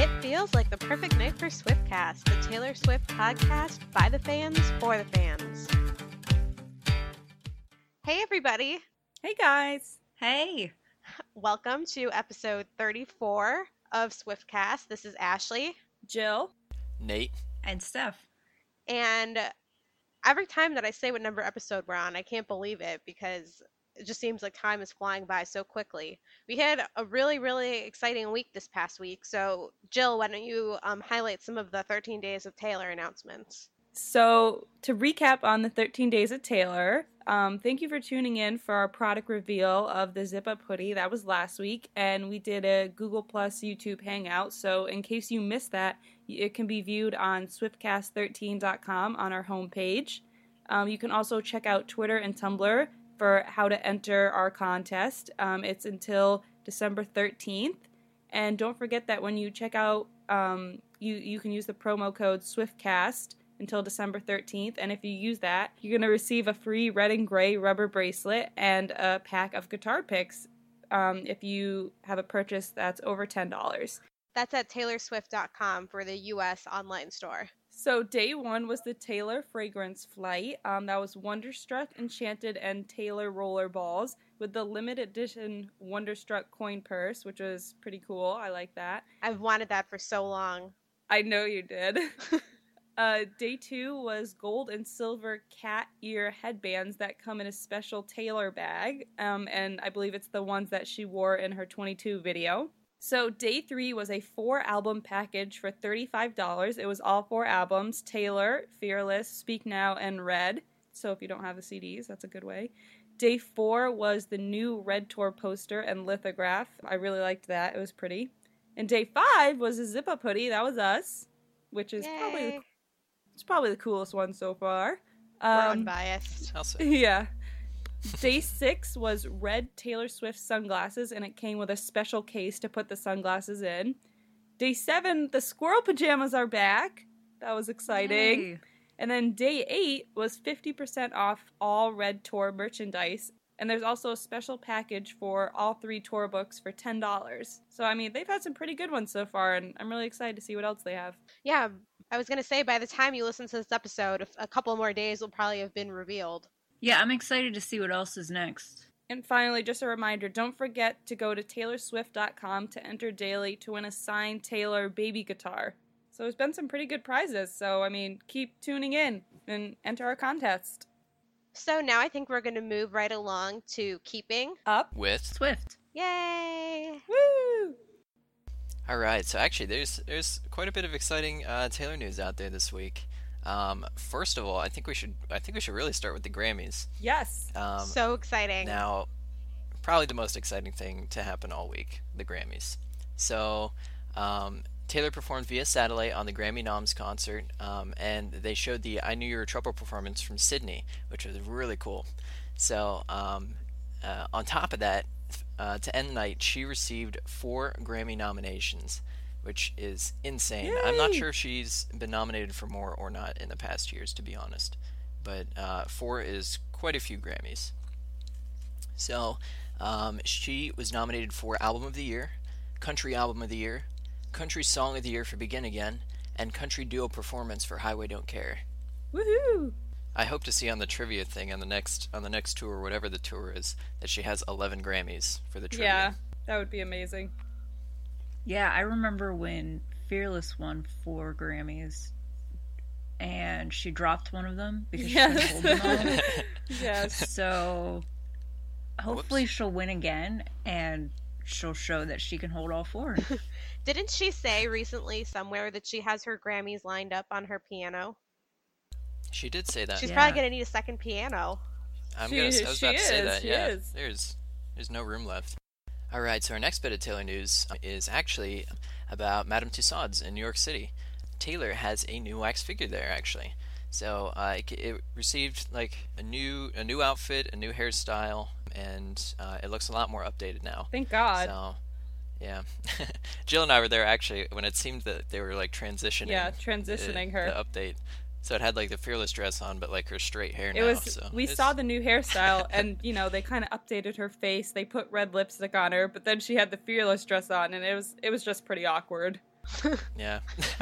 It feels like the perfect night for Swiftcast, the Taylor Swift podcast by the fans for the fans. Hey, everybody. Hey guys. Hey. Welcome to episode 34 of Swiftcast. This is Ashley. Jill. Nate. And Steph. And every time that I say what number episode we're on, I can't believe it because it just seems like time is flying by so quickly. We had a really, really exciting week this past week. So, Jill, why don't you um, highlight some of the 13 Days of Taylor announcements? So, to recap on the 13 Days of Taylor, um, thank you for tuning in for our product reveal of the Zip Up hoodie. That was last week, and we did a Google Plus YouTube Hangout. So, in case you missed that, it can be viewed on swiftcast13.com on our homepage. Um, you can also check out Twitter and Tumblr for how to enter our contest. Um, it's until December 13th. And don't forget that when you check out, um, you, you can use the promo code SwiftCast until December 13th. And if you use that, you're going to receive a free red and gray rubber bracelet and a pack of guitar picks um, if you have a purchase that's over $10. That's at taylorswift.com for the US online store. So day one was the Taylor fragrance flight. Um, that was Wonderstruck, Enchanted, and Taylor roller balls with the limited edition Wonderstruck coin purse, which was pretty cool. I like that. I've wanted that for so long. I know you did. uh, day two was gold and silver cat ear headbands that come in a special Taylor bag, um, and I believe it's the ones that she wore in her 22 video. So day three was a four album package for $35. It was all four albums Taylor, Fearless, Speak Now, and Red. So if you don't have the CDs, that's a good way. Day four was the new Red Tour poster and lithograph. I really liked that. It was pretty. And day five was a zip up hoodie. That was us, which is Yay. probably the, it's probably the coolest one so far. We're Um, unbiased. Yeah. Day six was red Taylor Swift sunglasses, and it came with a special case to put the sunglasses in. Day seven, the squirrel pajamas are back. That was exciting. Yay. And then day eight was 50% off all Red Tour merchandise. And there's also a special package for all three tour books for $10. So, I mean, they've had some pretty good ones so far, and I'm really excited to see what else they have. Yeah, I was going to say by the time you listen to this episode, a couple more days will probably have been revealed. Yeah, I'm excited to see what else is next. And finally, just a reminder don't forget to go to taylorswift.com to enter daily to win a signed Taylor baby guitar. So there's been some pretty good prizes. So, I mean, keep tuning in and enter our contest. So now I think we're going to move right along to keeping. Up. With. Swift. Yay! Woo! All right. So actually, there's there's quite a bit of exciting uh, Taylor news out there this week. Um, first of all, I think we should I think we should really start with the Grammys. Yes. Um, so exciting. Now, probably the most exciting thing to happen all week, the Grammys. So, um, Taylor performed via satellite on the Grammy Noms concert, um, and they showed the "I Knew You Were Trouble" performance from Sydney, which was really cool. So, um, uh, on top of that, uh, to end the night, she received four Grammy nominations, which is insane. I'm not sure if she's been nominated for more or not in the past years, to be honest. But uh, four is quite a few Grammys. So, um, she was nominated for Album of the Year, Country Album of the Year, Country Song of the Year for Begin Again, and Country Duo Performance for Highway Don't Care. Woohoo! I hope to see on the trivia thing on the next on the next tour, whatever the tour is, that she has 11 Grammys for the trivia. Yeah, that would be amazing. Yeah, I remember when Fearless won four Grammys and she dropped one of them because she couldn't Yes. hold them all. yes. So hopefully Whoops. she'll win again and she'll show that she can hold all four. Didn't she say recently somewhere that she has her Grammys lined up on her piano? She did say that. She's Yeah. probably going to need a second piano. I'm She- gonna. I was she about to say that. Yeah. is. There's there's no room left. All right. So our next bit of Taylor news is actually about Madame Tussauds in New York City. Taylor has a new wax figure there actually. So uh, it, it received like a new a new outfit, a new hairstyle, and uh, it looks a lot more updated now. Thank God. So, yeah. Jill and I were there actually when it seemed that they were like transitioning. Yeah, the- transitioning her. The update. So it had like the fearless dress on, but like her straight hair It now. was. so we it's- saw the new hairstyle, and you know they kind of updated her face. They put red lipstick on her, but then she had the fearless dress on, and it was it was just pretty awkward. Yeah.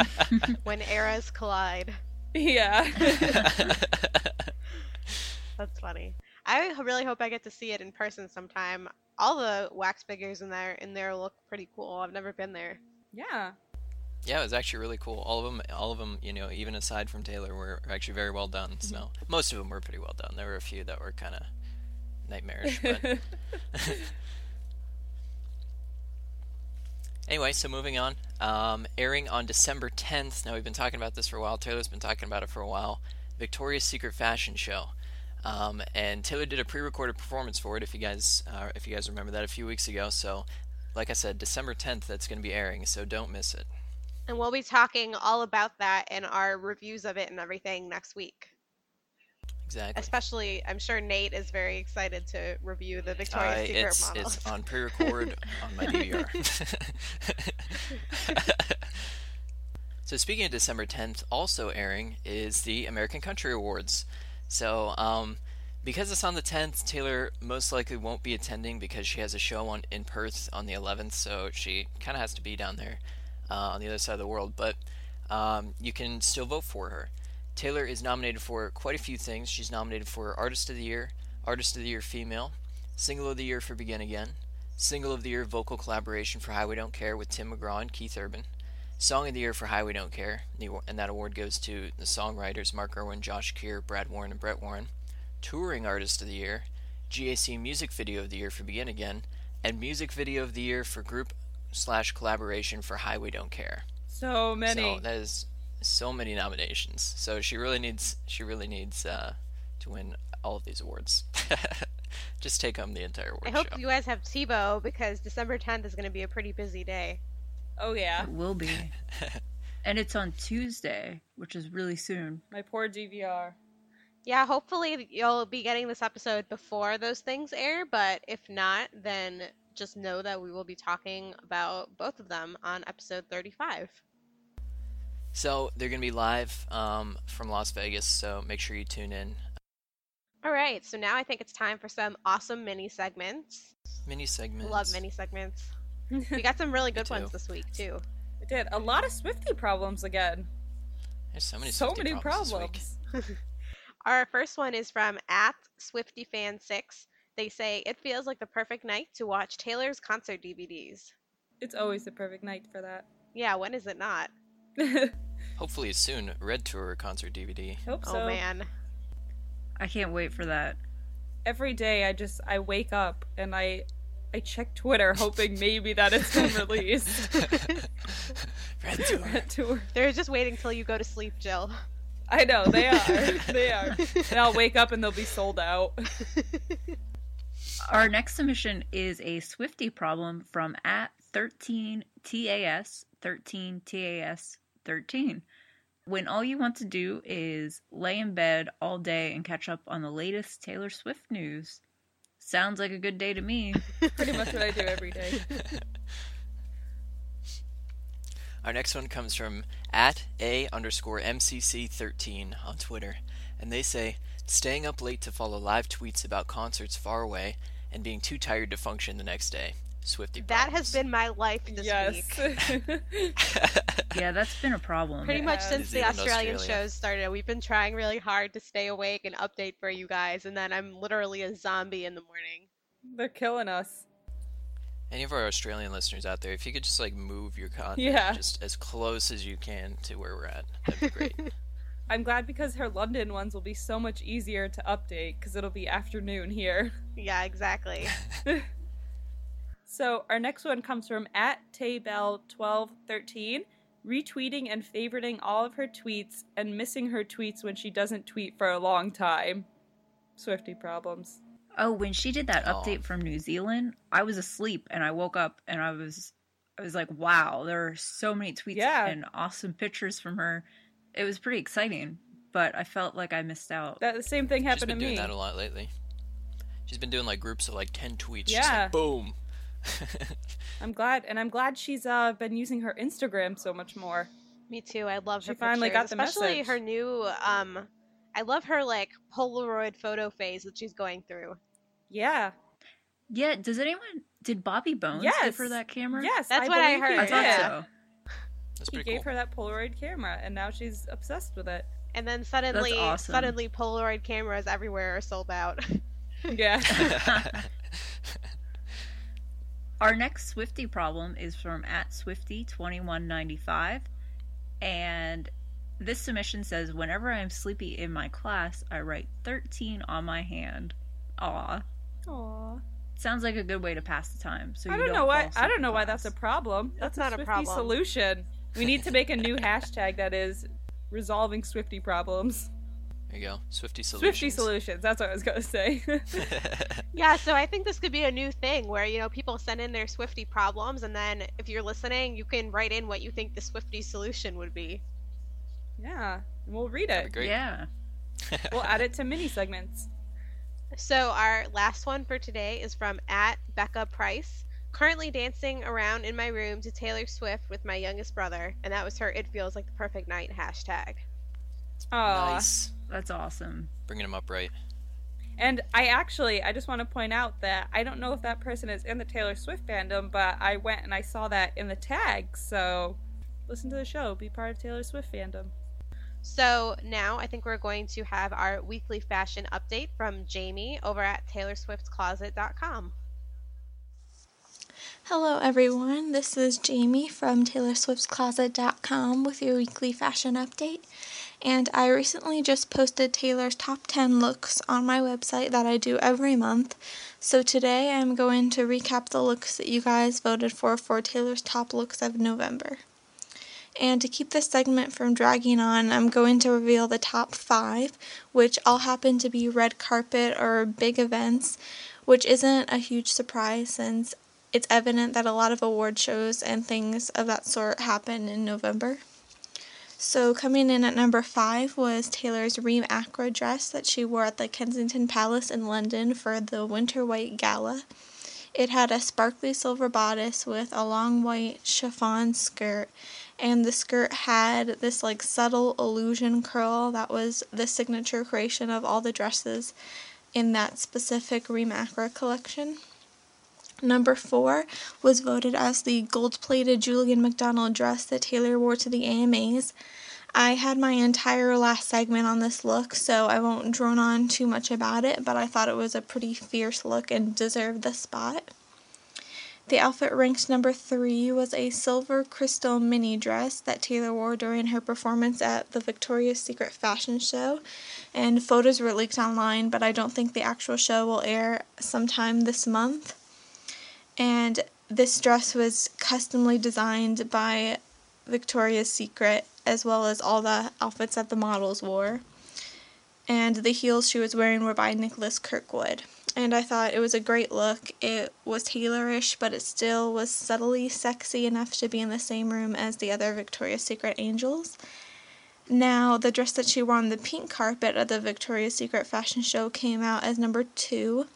when eras collide. Yeah. That's funny. I really hope I get to see it in person sometime. All the wax figures in there in there look pretty cool. I've never been there. yeah. Yeah, it was actually really cool. All of them, all of them, you know, even aside from Taylor, were actually very well done. So most of them were pretty well done. There were a few that were kind of nightmarish, but Anyway, so moving on. Um, airing on December 10th. Now, we've been talking about this for a while. Taylor's been talking about it for a while. Victoria's Secret Fashion Show. Um, and Taylor did a pre-recorded performance for it. If you guys, uh, if you guys remember that a few weeks ago. So, like I said, December 10th. That's going to be airing. So don't miss it. And we'll be talking all about that in our reviews of it and everything next week. Exactly. Especially, I'm sure Nate is very excited to review the Victoria's Uh, Secret it's models. it's on pre-record on my DVR. so speaking of December 10th, also airing is the American Country Awards. So um, because it's on the 10th, Taylor most likely won't be attending because she has a show on in Perth on the 11th. So she kind of has to be down there uh, on the other side of the world. But um, you can still vote for her. Taylor is nominated for quite a few things. She's nominated for Artist of the Year, Artist of the Year Female, Single of the Year for Begin Again, Single of the Year Vocal Collaboration for Highway Don't Care with Tim McGraw and Keith Urban, Song of the Year for Highway Don't Care, and that award goes to the songwriters Mark Irwin, Josh Kear, Brad Warren, and Brett Warren, Touring Artist of the Year, GAC Music Video of the Year for Begin Again, and Music Video of the Year for Group slash Collaboration for Highway Don't Care. So many. So that is so many nominations. So she really needs she really needs uh, to win all of these awards. Just take home the entire award I hope show. you guys have TiVo because December 10th is going to be a pretty busy day. oh yeah. It will be. and it's on Tuesday, which is really soon. My poor DVR. Yeah, hopefully you'll be getting this episode before those things air, but if not, then just know that we will be talking about both of them on episode 35. So they're gonna be live um, from Las Vegas. So make sure you tune in. All right, so now I think it's time for some awesome mini segments. Mini segments. Love mini segments. We got some really good ones this week, too. I did a lot of Swifty problems again. There's so many. so Swiftie many problems. this week. problems. Our first one is from at SwiftyFan6. They say, It feels like the perfect night to watch Taylor's concert DVDs. It's always the perfect night for that. Yeah, when is it not? Hopefully soon, Red Tour concert DVD. Hope oh, so. Oh, man. I can't wait for that. Every day I just I wake up and I I check Twitter hoping maybe that it's been released. Red Tour. Red tour. They're just waiting till you go to sleep, Jill. I know they are. they are. And I'll wake up and they'll be sold out. Our next submission is a Swifty problem from at 13TAS, 13TAS 13. When all you want to do is lay in bed all day and catch up on the latest Taylor Swift news. Sounds like a good day to me. Pretty much what I do every day. Our next one comes from at a underscore mcc thirteen on Twitter, and they say staying up late to follow live tweets about concerts far away and being too tired to function the next day. Swifty. That has been my life this yes. week. Yeah, that's been a problem. Pretty much since the Australian Australia. shows started. We've been trying really hard to stay awake and update for you guys, and then I'm literally a zombie in the morning. They're killing us. Any of our Australian listeners out there, if you could just like move your content Yeah. just as close as you can to where we're at, that'd be great. I'm glad because her London ones will be so much easier to update because it'll be afternoon here. Yeah, exactly. So our next one comes from at Taybell1213, retweeting and favoriting all of her tweets and missing her tweets when she doesn't tweet for a long time. Swifty problems. Oh, when she did that Oh. update from New Zealand, I was asleep and I woke up and I was I was like, wow, there are so many tweets Yeah. and awesome pictures from her. It was pretty exciting, but I felt like I missed out. That the same thing She's happened been to doing me. that a lot lately. She's been doing like groups of like ten tweets. Just Yeah. like, boom. I'm glad, and I'm glad she's uh been using her Instagram so much more. Me too. I love She her finally pictures, got the especially message. her new. Um, I love her like Polaroid photo phase that she's going through. Yeah. Yeah, does anyone did Bobby Bones Yes. give her that camera? Yes. That's what I heard, he I thought did. so. That's he gave cool. her that Polaroid camera, and now she's obsessed with it. And then suddenly, awesome. suddenly, Polaroid cameras everywhere are sold out. Yeah. Our next Swifty problem is from at Swifty2195. And this submission says Whenever I'm sleepy in my class, I write 13 on my hand. Aw. Aw. Sounds like a good way to pass the time. So I you don't know why. I don't in know why that's a problem. That's That's, not a a problem. solution. We need to make a new hashtag that is resolving Swifty problems. There you go. Swifty solutions. Swifty solutions. That's what I was gonna say. yeah, so I think this could be a new thing where, you know, people send in their Swifty problems, and then if you're listening, you can write in what you think the Swifty solution would be. yeah, and we'll read it. great. Yeah. We'll add it to mini segments. So our last one for today is from at Becca Price. Currently dancing around in my room to Taylor Swift with my youngest brother, and that was her "It feels like the perfect night" hashtag. Aw. Nice. That's awesome. Bringing them up right. And I actually, I just want to point out that I don't know if that person is in the Taylor Swift fandom, but I went and I saw that in the tag. So listen to the show, be part of Taylor Swift fandom. So now I think we're going to have our weekly fashion update from Jamie over at TaylorSwiftCloset.com. Hello, everyone. This is Jamie from TaylorSwiftCloset.com with your weekly fashion update. And I recently just posted Taylor's top 10 looks on my website that I do every month. So today I'm going to recap the looks that you guys voted for for Taylor's top looks of November. And to keep this segment from dragging on, I'm going to reveal the top five, which all happen to be red carpet or big events, which isn't a huge surprise since it's evident that a lot of award shows and things of that sort happen in November. So, coming in at number five was Taylor's Reem Acra dress that she wore at the Kensington Palace in London for the Winter White Gala. It had a sparkly silver bodice with a long white chiffon skirt, and the skirt had this like subtle illusion curl that was the signature creation of all the dresses in that specific Reem Acra collection. Number four was voted as the gold plated Julien Macdonald dress that Taylor wore to the AMAs. I had my entire last segment on this look, so I won't drone on too much about it, but I thought it was a pretty fierce look and deserved the spot. The outfit ranked number three was a silver crystal mini dress that Taylor wore during her performance at the Victoria's Secret fashion show, and photos were leaked online, but I don't think the actual show will air sometime this month and this dress was customly designed by Victoria's Secret as well as all the outfits that the models wore. And the heels she was wearing were by Nicholas Kirkwood. And I thought it was a great look. It was tailorish, but it still was subtly sexy enough to be in the same room as the other Victoria's Secret angels. Now, the dress that she wore on the pink carpet at the Victoria's Secret fashion show came out as number two.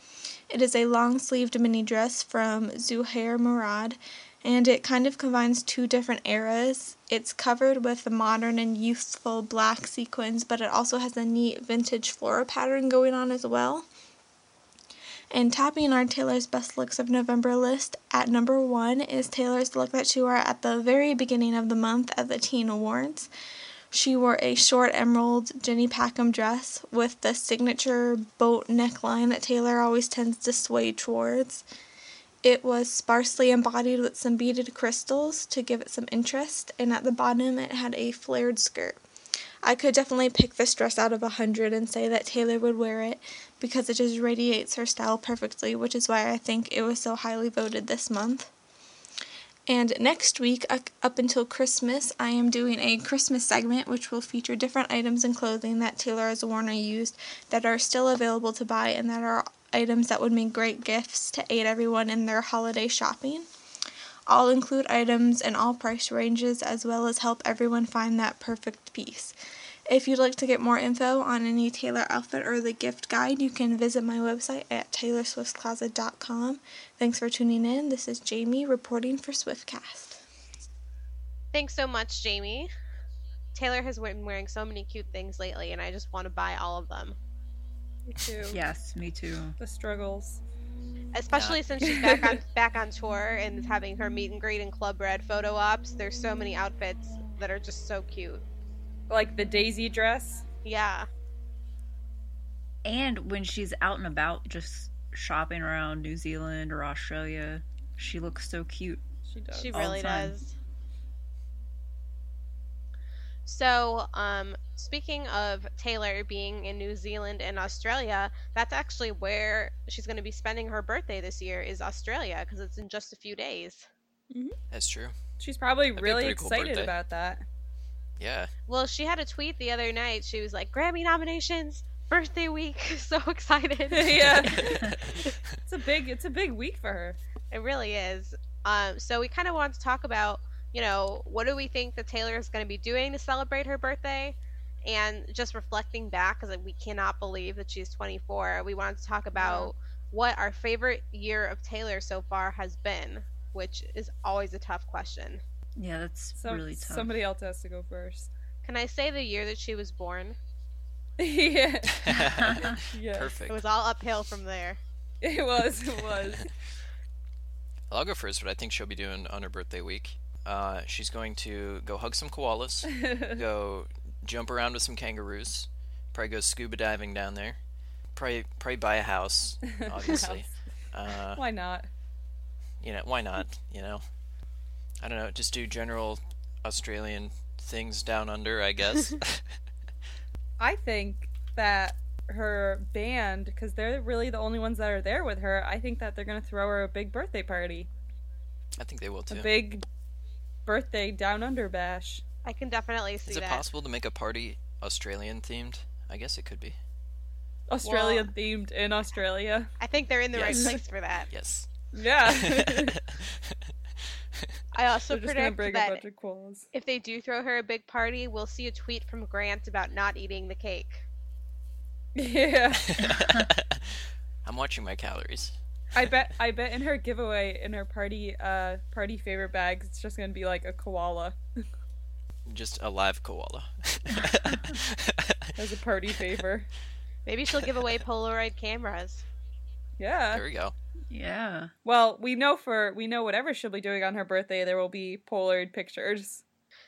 It is a long sleeved mini dress from Zuhair Murad, and it kind of combines two different eras. It's covered with the modern and youthful black sequins, but it also has a neat vintage floral pattern going on as well. And topping our Taylor's Best Looks of November list at number one is Taylor's look that she wore at the very beginning of the month at the Teen Awards. She wore a short emerald Jenny Packham dress with the signature boat neckline that Taylor always tends to sway towards. It was sparsely embodied with some beaded crystals to give it some interest, and at the bottom it had a flared skirt. I could definitely pick this dress out of a hundred and say that Taylor would wear it because it just radiates her style perfectly, which is why I think it was so highly voted this month. And next week, up until Christmas, I am doing a Christmas segment which will feature different items and clothing that Taylor has worn or used that are still available to buy and that are items that would make great gifts to aid everyone in their holiday shopping. I'll include items in all price ranges as well as help everyone find that perfect piece. If you'd like to get more info on any Taylor outfit or the gift guide, you can visit my website at taylorswiftcloset.com. Thanks for tuning in. This is Jamie reporting for Swiftcast. Thanks so much, Jamie. Taylor has been wearing so many cute things lately, and I just want to buy all of them. Me too. Yes, me too. The struggles. Especially Not- since she's back on back on tour and is having her meet and greet and Club Red photo ops. There's so many outfits that are just so cute. Like the Daisy dress. Yeah. And when she's out and about, just shopping around New Zealand or Australia, she looks so cute. She does. She really does. So, um, speaking of Taylor being in New Zealand and Australia, that's actually where she's going to be spending her birthday this year is Australia because it's in just a few days. That's true. She's probably That'd really pretty cool excited birthday. about that. Yeah. Well, she had a tweet the other night. She was like, "Grammy nominations, birthday week, so excited." yeah. It's a big it's a big week for her. It really is. Um, so we kind of want to talk about, you know, what do we think that Taylor is going to be doing to celebrate her birthday, and just reflecting back because we cannot believe that she's 24. We wanted to talk about what our favorite year of Taylor so far has been, which is always a tough question. Yeah, that's Some, really tough. Somebody else has to go first. Can I say the year that she was born? yeah. Yeah. Perfect. It was all uphill from there. It was. It was. I'll go first. but I think she'll be doing on her birthday week. Uh, she's going to go hug some koalas, go jump around with some kangaroos, probably go scuba diving down there, probably probably buy a house, obviously. Uh, Why not? you know, why not? You know, I don't know. Just do general Australian things down under, I guess. I think that her band, because they're really the only ones that are there with her, I think that they're going to throw her a big birthday party. I think they will too. A big birthday down under bash. I can definitely see Is it that. possible to make a party Australian themed? I guess it could be. Australian themed in Australia. I think they're in the Yes. right place for that. Yes. Yeah. I also they're just going to predict bring a that bunch of koalas. if they do throw her a big party, we'll see a tweet from Grant about not eating the cake. Yeah. I'm watching my calories. I bet I bet in her giveaway in her party uh party favor bags it's just gonna be like a koala Just a live koala. as a party favor. Maybe she'll give away Polaroid cameras. Yeah. there we go. Yeah. Well, we know for we know whatever she'll be doing on her birthday, there will be Polaroid pictures.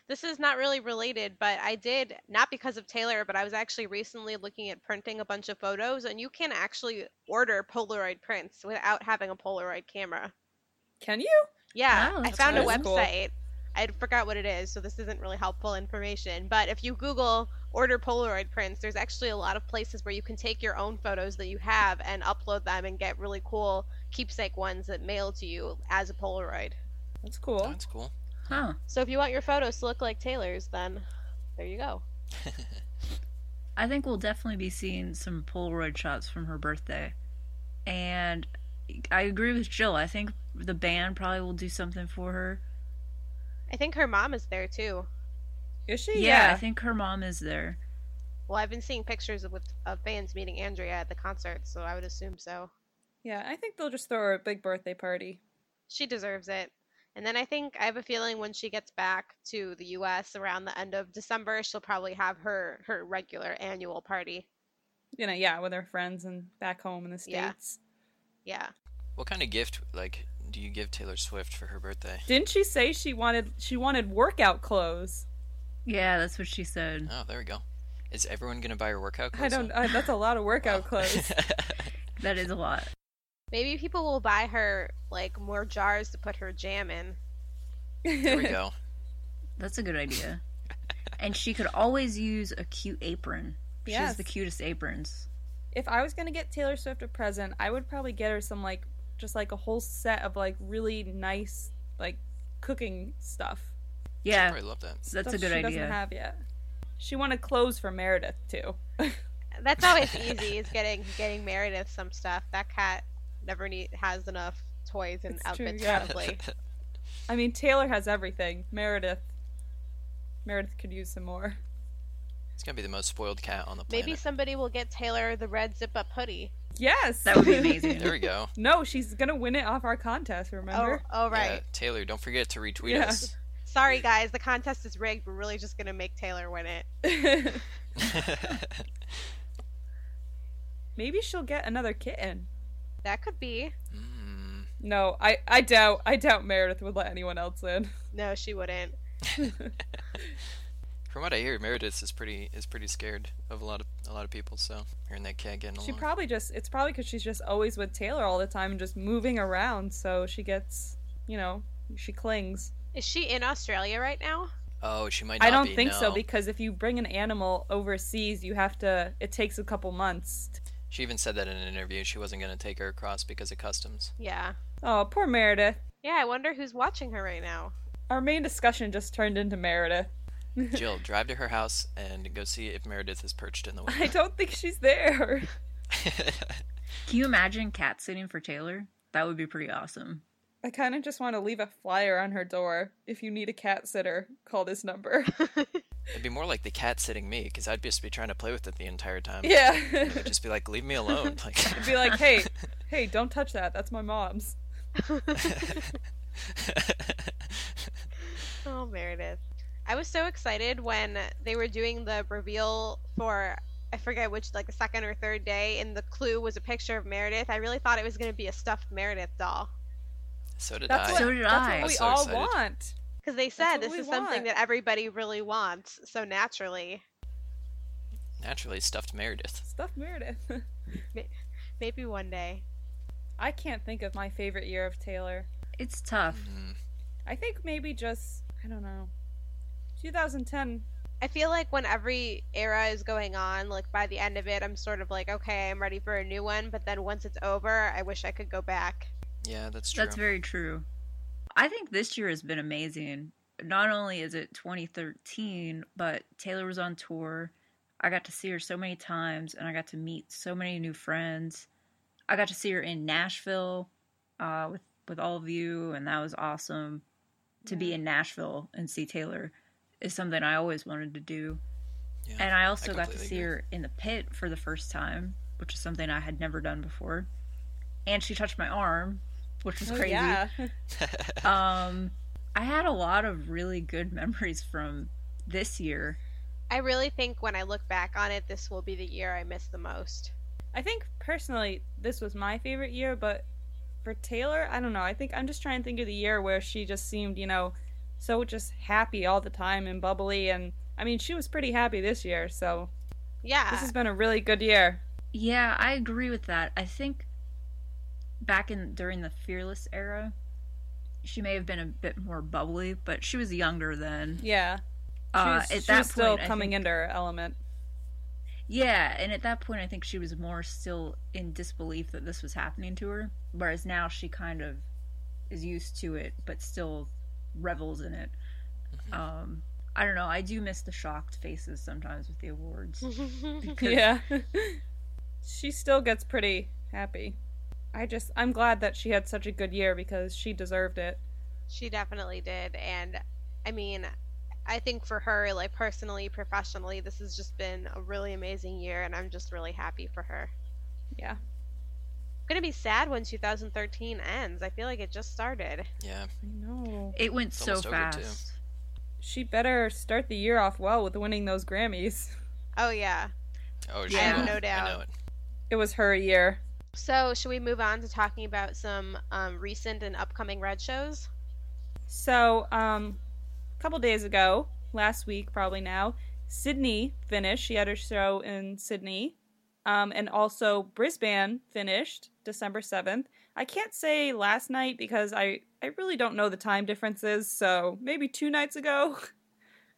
This is not really related, but I did, not because of Taylor, but I was actually recently looking at printing a bunch of photos, and you can actually order Polaroid prints without having a Polaroid camera. Can you? Yeah, Oh, I found a cool. That's cool. website. I forgot what it is, so this isn't really helpful information. But if you Google order Polaroid prints, there's actually a lot of places where you can take your own photos that you have and upload them and get really cool keepsake ones that mail to you as a Polaroid. That's cool. That's cool. Huh. So if you want your photos to look like Taylor's, then there you go. I think we'll definitely be seeing some Polaroid shots from her birthday. And I agree with Jill. I think the band probably will do something for her. I think her mom is there too. Is she? Yeah, I think her mom is there. Well, I've been seeing pictures of, with, of fans meeting Andrea at the concert, so I would assume so. Yeah, I think they'll just throw her a big birthday party. She deserves it. And then I think I have a feeling when she gets back to the U.S. around the end of December, she'll probably have her her regular annual party. You know, yeah, with her friends and back home in the Yeah. states. Yeah. What kind of gift, like, do you give Taylor Swift for her birthday? Didn't she say she wanted she wanted workout clothes? Yeah, that's what she said. Oh, there we go. Is everyone gonna buy her workout clothes? I don't. then? I, that's a lot of workout Wow. clothes. That is a lot. Maybe people will buy her like more jars to put her jam in. there we go. That's a good idea. And she could always use a cute apron. She has the cutest aprons. if I was gonna get Taylor Swift a present, I would probably get her some like just like a whole set of like really nice like cooking stuff. Yeah, Probably love that. that's a Stuff good she idea. Doesn't have yet. She wanted clothes for Meredith too. That's always easy. Is getting getting Meredith some stuff. That cat never need has enough toys and It's true, outfits yeah. to. I mean, Taylor has everything. Meredith. Meredith could use some more. It's gonna be the most spoiled cat on the planet. Maybe somebody will get Taylor the red zip up hoodie. Yes, That would be amazing. There we go. no, she's gonna win it off our contest. Oh, Remember? oh Yeah, right. Taylor, don't forget to retweet Yeah. us. Sorry guys, the contest is rigged. We're really just gonna make Taylor win it. Maybe she'll get another kitten. That could be. Mm. No, I, I doubt I doubt Meredith would let anyone else in. No, she wouldn't. From what I hear, Meredith is pretty is pretty scared of a lot of a lot of people. So hearing that cat getting She along. She probably just it's probably because she's just always with Taylor all the time and just moving around, so she gets you know she clings. Is she in Australia right now? oh, she might. Not I don't be, think so because if you bring an animal overseas, you have to. It takes a couple months. She even said that in an interview. She wasn't going to take her across because of customs. Yeah. Oh, poor Meredith. Yeah, I wonder who's watching her right now. Our main discussion just turned into Meredith. Jill, drive to her house and go see if Meredith is perched in the window. I don't think she's there. Can you imagine cat sitting for Taylor? That would be pretty awesome. I kind of just want to leave a flyer on her door. If you need a cat sitter, call this number. It'd be more like the cat sitting me because I'd just be trying to play with it the entire time. yeah. It'd just be like, leave me alone. Like, Be like, hey, hey, don't touch that. That's my mom's. Oh, Meredith. I was so excited when they were doing the reveal for I forget which like the second or third day and the clue was a picture of Meredith. I really thought it was going to be a stuffed Meredith doll so did That's I. what, So did that's I. what we So all excited. want. because they said this we is something that everybody really wants. So naturally, Naturally stuffed Meredith. Stuffed Meredith. maybe one day. I can't think of my favorite year of Taylor. It's tough. Mm. I think maybe just, I don't know. 2010. I feel like when every era is going on, like by the end of it, I'm sort of like, okay, I'm ready for a new one. But then once it's over, I wish I could go back. Yeah, that's true. That's very true. I think this year has been amazing. Not only is it 2013, but Taylor was on tour. I got to see her so many times, and I got to meet so many new friends. I got to see her in Nashville uh, with with all of you, and that was awesome. To be in Nashville and see Taylor is something I always wanted to do. Yeah, And I also I got to see agree. her in the pit for the first time, which is something I had never done before. And she touched my arm, which was Oh, crazy. yeah. Um, I had a lot of really good memories from this year. I really think when I look back on it, this will be the year I miss the most. I think personally, this was my favorite year, but for Taylor, I don't know. I think I'm just trying to think of the year where she just seemed, you know, so just happy all the time and bubbly. And I mean, she was pretty happy this year, so Yeah. this has been a really good year. Yeah, I agree with that. I think back in during the Fearless era, she may have been a bit more bubbly, but she was younger then. Yeah. She Uh, was, at she that was still point, I coming think- into her element. Yeah, and at that point, I think she was more still in disbelief that this was happening to her, whereas now she kind of is used to it, but still revels in it. Um, I don't know. I do miss the shocked faces sometimes with the awards. Yeah. she still gets pretty happy. I just, I'm glad that she had such a good year because she deserved it. She definitely did. And I mean, I think for her, like personally, professionally, this has just been a really amazing year, and I'm just really happy for her. Yeah. I'm gonna be sad when 2013 ends. I feel like it just started. yeah. I know. It went It's so almost over, too. fast. She better start the year off well with winning those Grammys. Oh yeah. Oh, she I have no doubt. I know it. It was her year. So should we move on to talking about some um, recent and upcoming red shows? So, um, a couple days ago, last week probably now, Sydney finished. She had her show in Sydney. Um, and also Brisbane finished December 7th. I can't say last night because I, I really don't know the time differences, so maybe two nights ago.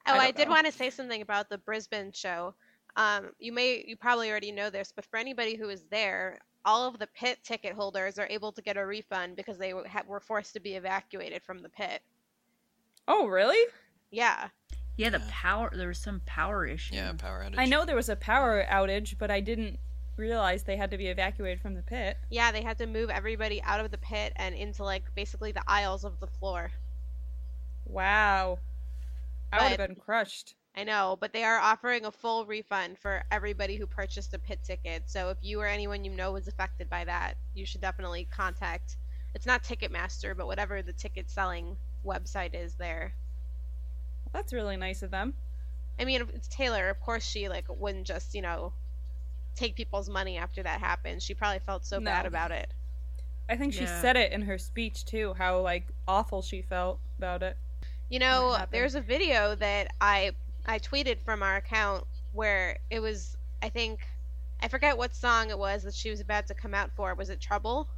Oh, I I, did want to say something about the Brisbane show. Um, you may, you probably already know this, but for anybody who is there, all of the pit ticket holders are able to get a refund because they were, ha- were forced to be evacuated from the pit. Oh, really? Yeah. Yeah, the power. There was some power issue. Yeah, power outage. I know there was a power outage, but I didn't realize they had to be evacuated from the pit. Yeah, they had to move everybody out of the pit and into like basically the aisles of the floor. Wow. I would have been crushed. I know, but they are offering a full refund for everybody who purchased a pit ticket. So if you or anyone you know was affected by that, you should definitely contact. It's not Ticketmaster, but whatever the ticket selling website is there. That's really nice of them. I mean, it's Taylor. Of course, she like wouldn't just you know take people's money after that happened. She probably felt so bad about it. I think she Yeah. said it in her speech too, how like awful she felt about it. You know, happened? there's a video that I I tweeted from our account where it was I think I forget what song it was that she was about to come out for. Was it Trouble?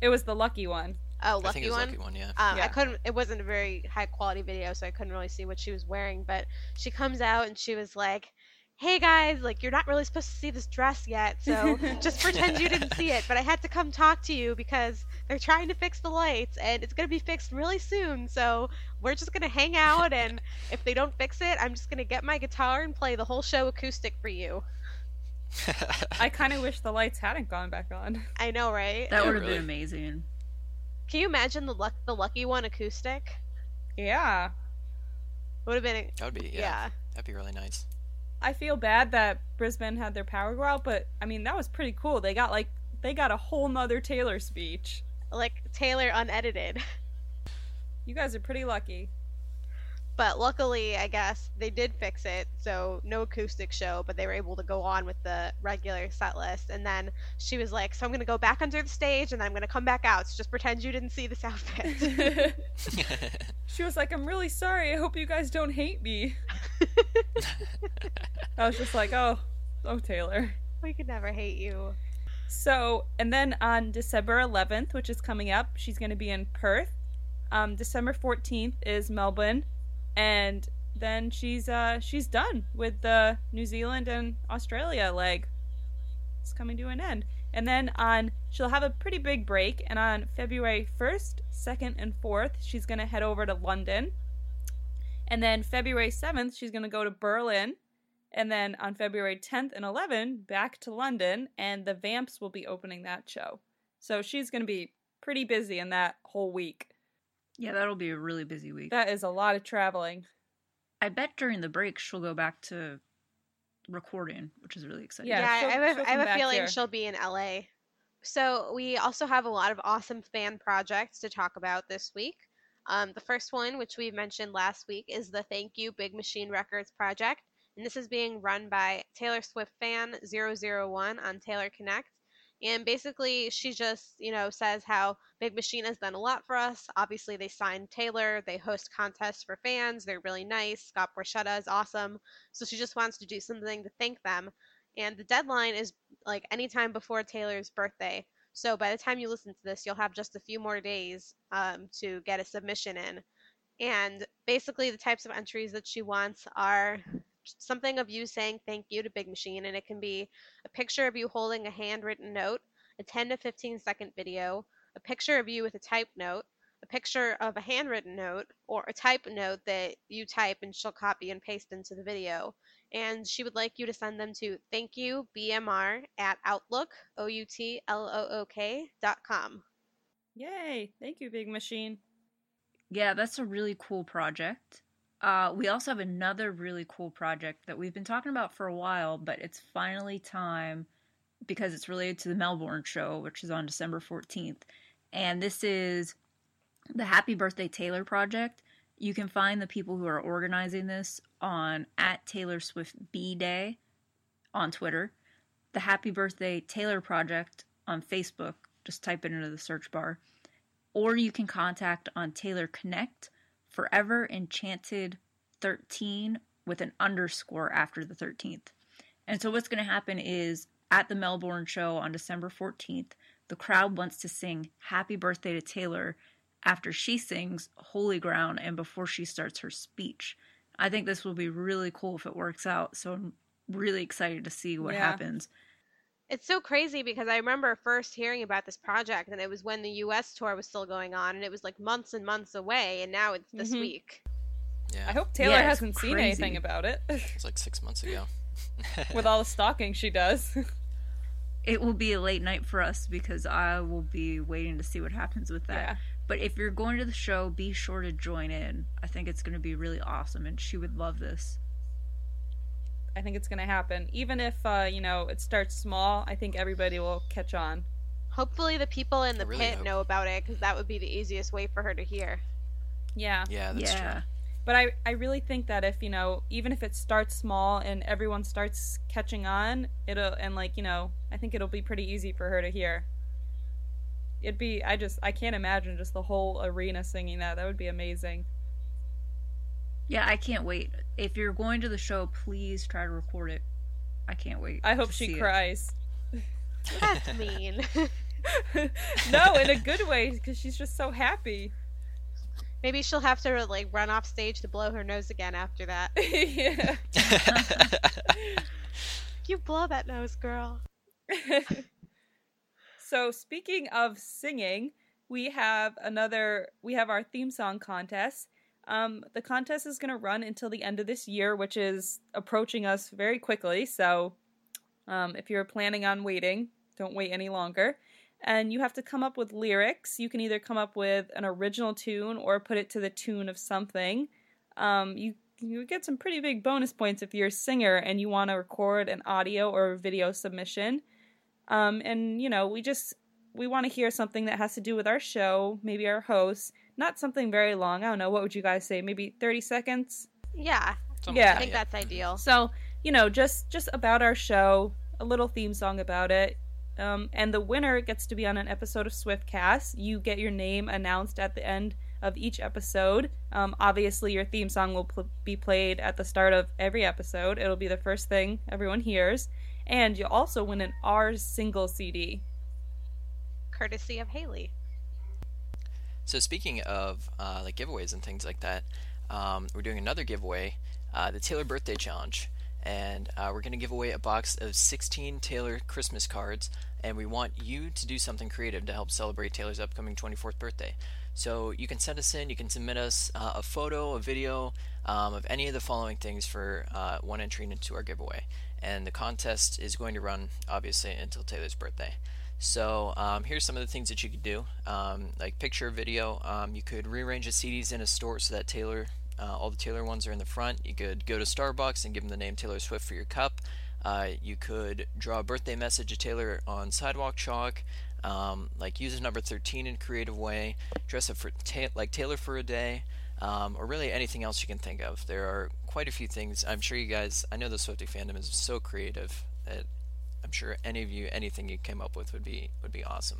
It was the lucky one. Oh, I lucky think it was one. lucky one. Yeah. Um, I couldn't. It wasn't a very high quality video, so I couldn't really see what she was wearing. But she comes out and she was like, "Hey guys, like you're not really supposed to see this dress yet, so just pretend you didn't see it. But I had to come talk to you because they're trying to fix the lights, and it's gonna be fixed really soon. So we're just gonna hang out, and if they don't fix it, I'm just gonna get my guitar and play the whole show acoustic for you. I kind of wish the lights hadn't gone back on. I know, right? That would have really. been amazing. Can you imagine the luck, the lucky one acoustic? Yeah. Would have been. that would be. Yeah, yeah. That'd be really nice. I feel bad that Brisbane had their power go out, but I mean that was pretty cool. They got like they got a whole nother Taylor speech. like Taylor unedited. You guys are pretty lucky. But luckily, I guess they did fix it, so no acoustic show, but they were able to go on with the regular set list. And then she was like, "So I'm gonna go back under the stage, and I'm gonna come back out. So just pretend you didn't see this outfit." she was like, "I'm really sorry. I hope you guys don't hate me." I was just like, "Oh, oh Taylor." we could never hate you. So, and then on December 11th, which is coming up, she's going to be in Perth. Um, December 14th is Melbourne, and then she's uh she's done with the New Zealand and Australia leg. It's coming to an end. And then on she'll have a pretty big break, and on February 1st, 2nd, and 4th, she's going to head over to London. And then February 7th, she's going to go to Berlin. And then on February 10th and 11th, back to London, and the Vamps will be opening that show. So she's going to be pretty busy in that whole week. Yeah, that'll be a really busy week. That is a lot of traveling. I bet during the break she'll go back to recording, which is really exciting. Yeah, Yeah, I have, a- I have a feeling here. she'll be in LA. So we also have a lot of awesome fan projects to talk about this week. Um, the first one, which we mentioned last week, is the Thank You Big Machine Records project, and this is being run by Taylor Swift fan 001 on Taylor Connect. And basically, she just, you know, says how Big Machine has done a lot for us. Obviously, they signed Taylor. They host contests for fans. They're really nice. Scott Borchetta is awesome. So she just wants to do something to thank them. And the deadline is like anytime before Taylor's birthday. So by the time you listen to this, you'll have just a few more days um, to get a submission in. And basically, the types of entries that she wants are something of you saying thank you to Big Machine, and it can be a picture of you holding a handwritten note, a 10 to 15 second video, a picture of you with a typed note, a picture of a handwritten note, or a typed note that you type and she'll copy and paste into the video. And she would like you to send them to thank you BMR at Outlook, O U T L O O K dot com. Yay! Thank you, Big Machine. Yeah, that's a really cool project. Uh, we also have another really cool project that we've been talking about for a while, but it's finally time because it's related to the Melbourne show, which is on December 14th. And this is the Happy Birthday Taylor Project. You can find the people who are organizing this on at Taylor Swift B Day on Twitter, the Happy Birthday Taylor Project on Facebook. Just type it into the search bar or you can contact on Taylor Connect Forever Enchanted 13 with an underscore after the 13th. And so what's going to happen is at the Melbourne show on December 14th, the crowd wants to sing Happy Birthday to Taylor after she sings Holy Ground and before she starts her speech. I think this will be really cool if it works out. So I'm really excited to see what Yeah. happens. It's so crazy because I remember first hearing about this project, and it was when the US tour was still going on, and it was like months and months away, and now it's this Mhm. week. Yeah. I hope Taylor Yeah, hasn't seen anything about it It's like six months ago. with all the stalking she does. It will be a late night for us because I will be waiting to see what happens with that. yeah. But if you're going to the show, be sure to join in. I think it's going to be really awesome, and she would love this. I think it's going to happen. Even if, uh, you know, it starts small, I think everybody will catch on. Hopefully, the people in the really pit hope. know about it because that would be the easiest way for her to hear. Yeah. yeah, that's yeah. true. But I, I really think that if, you know, even if it starts small and everyone starts catching on, it'll, and like, you know, I think it'll be pretty easy for her to hear. It'd be I just I can't imagine just the whole arena singing that. That would be amazing. Yeah, I can't wait. If you're going to the show, please try to record it. I can't wait. I hope she see it. cries. That's mean. no, in a good way because she's just so happy. Maybe she'll have to like run off stage to blow her nose again after that. yeah. You blow that nose, girl. so speaking of singing, we have another we have our theme song contest. Um, the contest is going to run until the end of this year, which is approaching us very quickly. So, um, if you're planning on waiting, don't wait any longer. And you have to come up with lyrics. You can either come up with an original tune or put it to the tune of something. Um, you you get some pretty big bonus points if you're a singer and you want to record an audio or video submission. Um, and you know, we just we want to hear something that has to do with our show, maybe our host, not something very long. I don't know. What would you guys say? Maybe 30 seconds? Yeah, Something Yeah. I think that's ideal. So, you know, just just about our show, a little theme song about it. Um, and the winner gets to be on an episode of Swiftcast. You get your name announced at the end of each episode. Um, obviously, your theme song will pl- be played at the start of every episode. It'll be the first thing everyone hears. And you'll also win an R single CD. Courtesy of Haley. So speaking of uh, like giveaways and things like that, um, we're doing another giveaway, uh, the Taylor Birthday Challenge, and uh, we're going to give away a box of 16 Taylor Christmas cards, and we want you to do something creative to help celebrate Taylor's upcoming 24th birthday. So you can send us in, you can submit us uh, a photo, a video um, of any of the following things for uh, one entry into our giveaway, and the contest is going to run obviously until Taylor's birthday. So um, here's some of the things that you could do, um, like picture video. Um, you could rearrange the CDs in a store so that Taylor, uh, all the Taylor ones are in the front. You could go to Starbucks and give them the name Taylor Swift for your cup. Uh, you could draw a birthday message of Taylor on sidewalk chalk. Um, like use number 13 in a creative way. Dress up for ta- like Taylor for a day. Um, or really anything else you can think of. There are quite a few things. I'm sure you guys. I know the Swifty fandom is so creative that I'm sure any of you, anything you came up with would be would be awesome.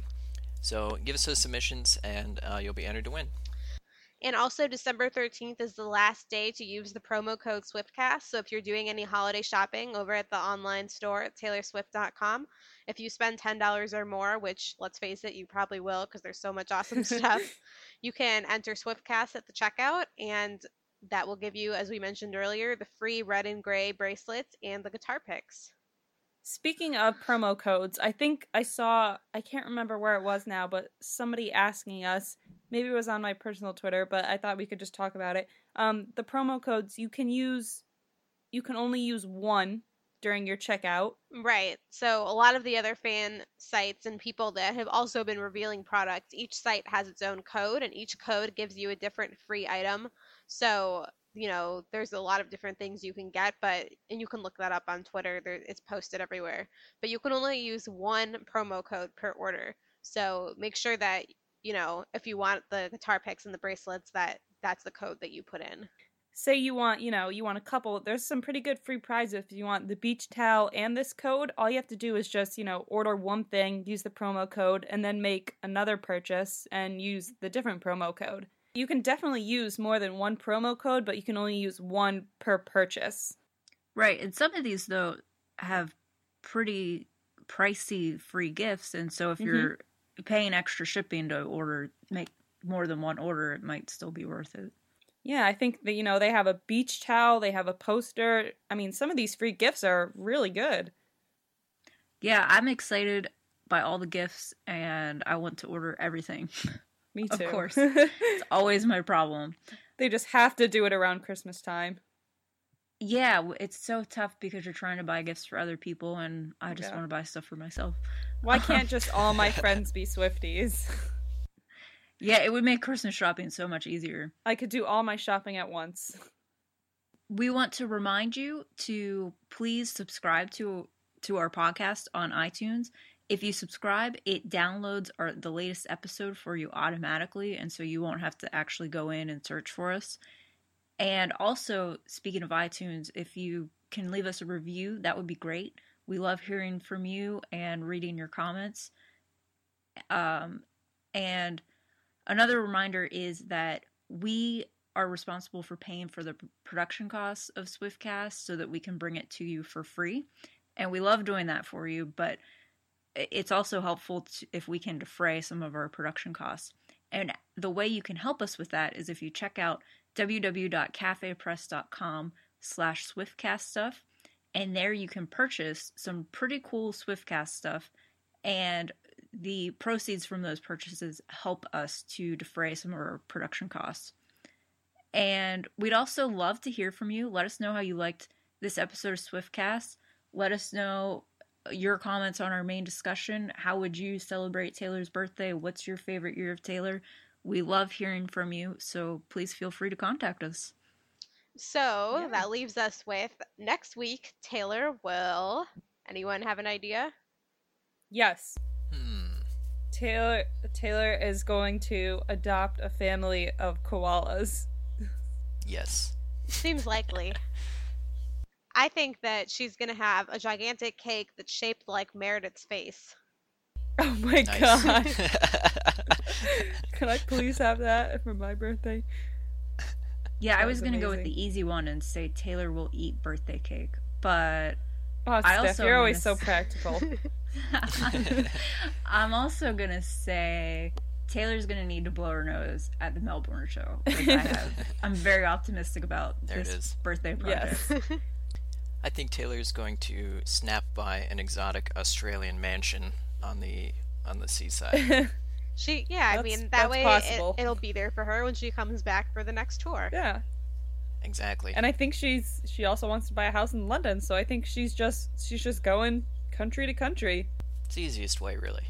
So give us those submissions, and uh, you'll be entered to win. And also, December 13th is the last day to use the promo code SwiftCast. So if you're doing any holiday shopping over at the online store at taylorswift.com, if you spend $10 or more, which let's face it, you probably will because there's so much awesome stuff, you can enter SwiftCast at the checkout. And that will give you, as we mentioned earlier, the free red and gray bracelets and the guitar picks. Speaking of promo codes, I think I saw, I can't remember where it was now, but somebody asking us, maybe it was on my personal Twitter, but I thought we could just talk about it. Um, the promo codes, you can use, you can only use one during your checkout. Right. So a lot of the other fan sites and people that have also been revealing products, each site has its own code and each code gives you a different free item. So, you know, there's a lot of different things you can get, but and you can look that up on Twitter. There it's posted everywhere. But you can only use one promo code per order. So, make sure that, you know, if you want the guitar picks and the bracelets that that's the code that you put in. Say you want, you know, you want a couple, there's some pretty good free prizes if you want the beach towel and this code. All you have to do is just, you know, order one thing, use the promo code, and then make another purchase and use the different promo code. You can definitely use more than one promo code, but you can only use one per purchase. Right, and some of these though have pretty pricey free gifts, and so if Mhm. you're paying extra shipping to order, make more than one order, it might still be worth it. Yeah, I think that, you know, they have a beach towel, they have a poster. I mean, some of these free gifts are really good. Yeah, I'm excited by all the gifts, and I want to order everything. Me too. Of course. It's always my problem. they just have to do it around Christmas time. Yeah, it's so tough because you're trying to buy gifts for other people, and I just Yeah. want to buy stuff for myself. Why can't just all my friends be Swifties? Yeah, it would make Christmas shopping so much easier. I could do all my shopping at once. we want to remind you to please subscribe to to our podcast on iTunes. If you subscribe, it downloads our the latest episode for you automatically, and so you won't have to actually go in and search for us. And also, speaking of iTunes, if you can leave us a review, that would be great. We love hearing from you and reading your comments. Um, And another reminder is that we are responsible for paying for the production costs of Swiftcast so that we can bring it to you for free. And we love doing that for you, but it's also helpful to, if we can defray some of our production costs. And the way you can help us with that is if you check out www.cafepress.com slash swiftcast stuff and there you can purchase some pretty cool swiftcast stuff and the proceeds from those purchases help us to defray some of our production costs. And we'd also love to hear from you. Let us know how you liked this episode of swiftcast. Let us know your comments on our main discussion how would you celebrate taylor's birthday what's your favorite year of taylor we love hearing from you so please feel free to contact us So Yeah. that leaves us with next week. Taylor will. Anyone have an idea? Yes. Hmm. Taylor Taylor is going to adopt a family of koalas. Yes. Seems likely. I think that she's gonna have a gigantic cake that's shaped like Meredith's face. Oh my Nice. god. Can I please have that for my birthday? Yeah, I was, was gonna go with the easy one and say Taylor will eat birthday cake, but Oh, I Steph, also you're am always so practical. I'm also gonna say Taylor's gonna need to blow her nose at the Melbourne show. 'cause I have, I'm very optimistic about There it this is. birthday project. yes. I think Taylor's going to snap by an exotic Australian mansion on the on the seaside. She, yeah, I mean that that's way possible. it, it'll be there for her when she comes back for the next tour. yeah. exactly. And I think she's she also wants to buy a house in London, so I think she's just she's just going country to country. It's the easiest way, really.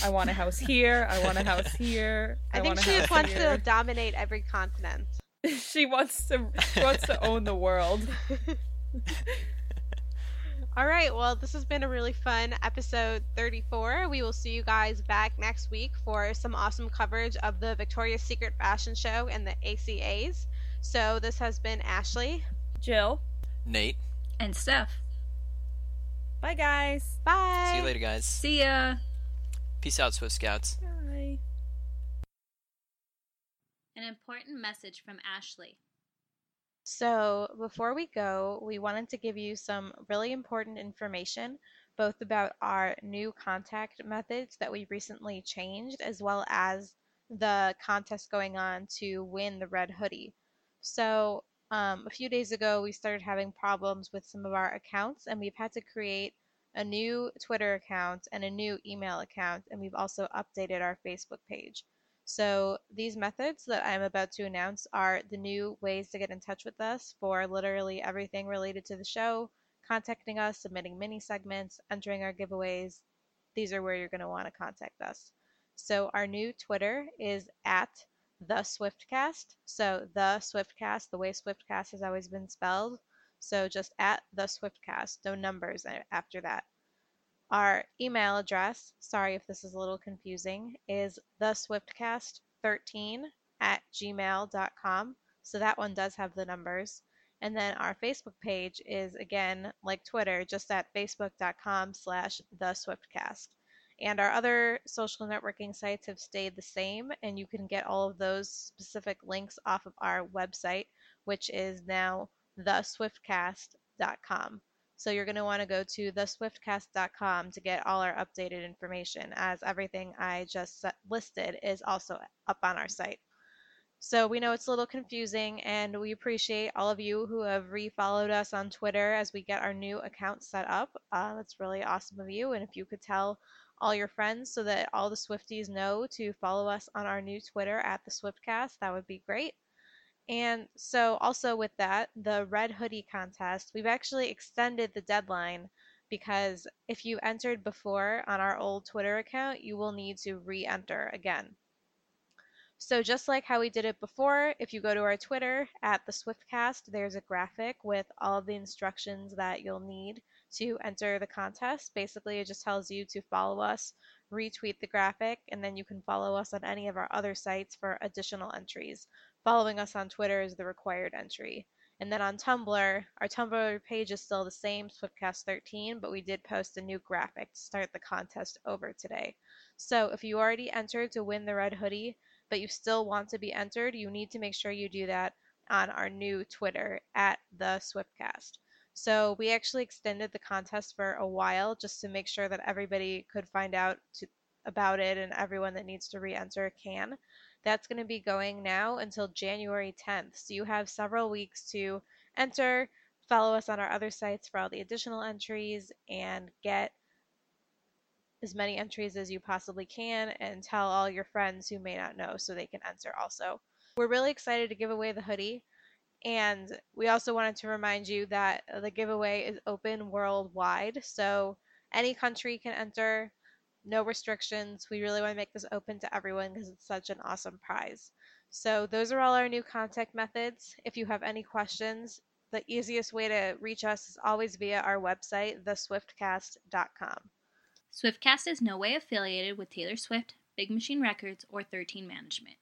I, I want a house here. I want a house here. I, think want she just wants here. to dominate every continent. she wants to she wants to own the world. All right, well, this has been a really fun episode 34. We will see you guys back next week for some awesome coverage of the Victoria's Secret Fashion Show and the ACAs. So, this has been Ashley. Jill. Nate, And Steph, Bye guys. Bye. see you later, guys. see ya. Peace out, Swift Scouts. Bye. An important message from Ashley. So, before we go, we wanted to give you some really important information, both about our new contact methods that we recently changed, as well as the contest going on to win the red hoodie. So, um, a few days ago, we started having problems with some of our accounts, and we've had to create a new Twitter account and a new email account, and we've also updated our Facebook page. So, these methods that I'm about to announce are the new ways to get in touch with us for literally everything related to the show, contacting us, submitting mini segments, entering our giveaways. These are where you're going to want to contact us. So, our new Twitter is at the Swiftcast. So, the Swiftcast, the way Swiftcast has always been spelled. So, just at the Swiftcast, no numbers after that. Our email address, sorry if this is a little confusing, is theswiftcast13 at gmail.com. So that one does have the numbers. And then our Facebook page is again like Twitter, just at facebook.com slash theswiftcast. And our other social networking sites have stayed the same, and you can get all of those specific links off of our website, which is now theswiftcast.com. So you're going to want to go to theswiftcast.com to get all our updated information, as everything I just listed is also up on our site. So we know it's a little confusing, and we appreciate all of you who have re-followed us on Twitter as we get our new account set up. Uh, that's really awesome of you, and if you could tell all your friends so that all the Swifties know to follow us on our new Twitter at the Swiftcast, that would be great. And so, also with that, the red hoodie contest, we've actually extended the deadline because if you entered before on our old Twitter account, you will need to re enter again. So, just like how we did it before, if you go to our Twitter at the Swiftcast, there's a graphic with all the instructions that you'll need to enter the contest. Basically, it just tells you to follow us, retweet the graphic, and then you can follow us on any of our other sites for additional entries following us on Twitter is the required entry. And then on Tumblr, our Tumblr page is still the same, Swiftcast13, but we did post a new graphic to start the contest over today. So if you already entered to win the red hoodie, but you still want to be entered, you need to make sure you do that on our new Twitter at the Swiftcast. So we actually extended the contest for a while just to make sure that everybody could find out to, about it and everyone that needs to re-enter can. That's going to be going now until January 10th. So you have several weeks to enter, follow us on our other sites for all the additional entries, and get as many entries as you possibly can and tell all your friends who may not know so they can enter also. We're really excited to give away the hoodie. And we also wanted to remind you that the giveaway is open worldwide. So any country can enter, no restrictions. We really want to make this open to everyone because it's such an awesome prize. So those are all our new contact methods. If you have any questions, the easiest way to reach us is always via our website, theswiftcast.com. Swiftcast is no way affiliated with Taylor Swift, Big Machine Records, or 13 Management.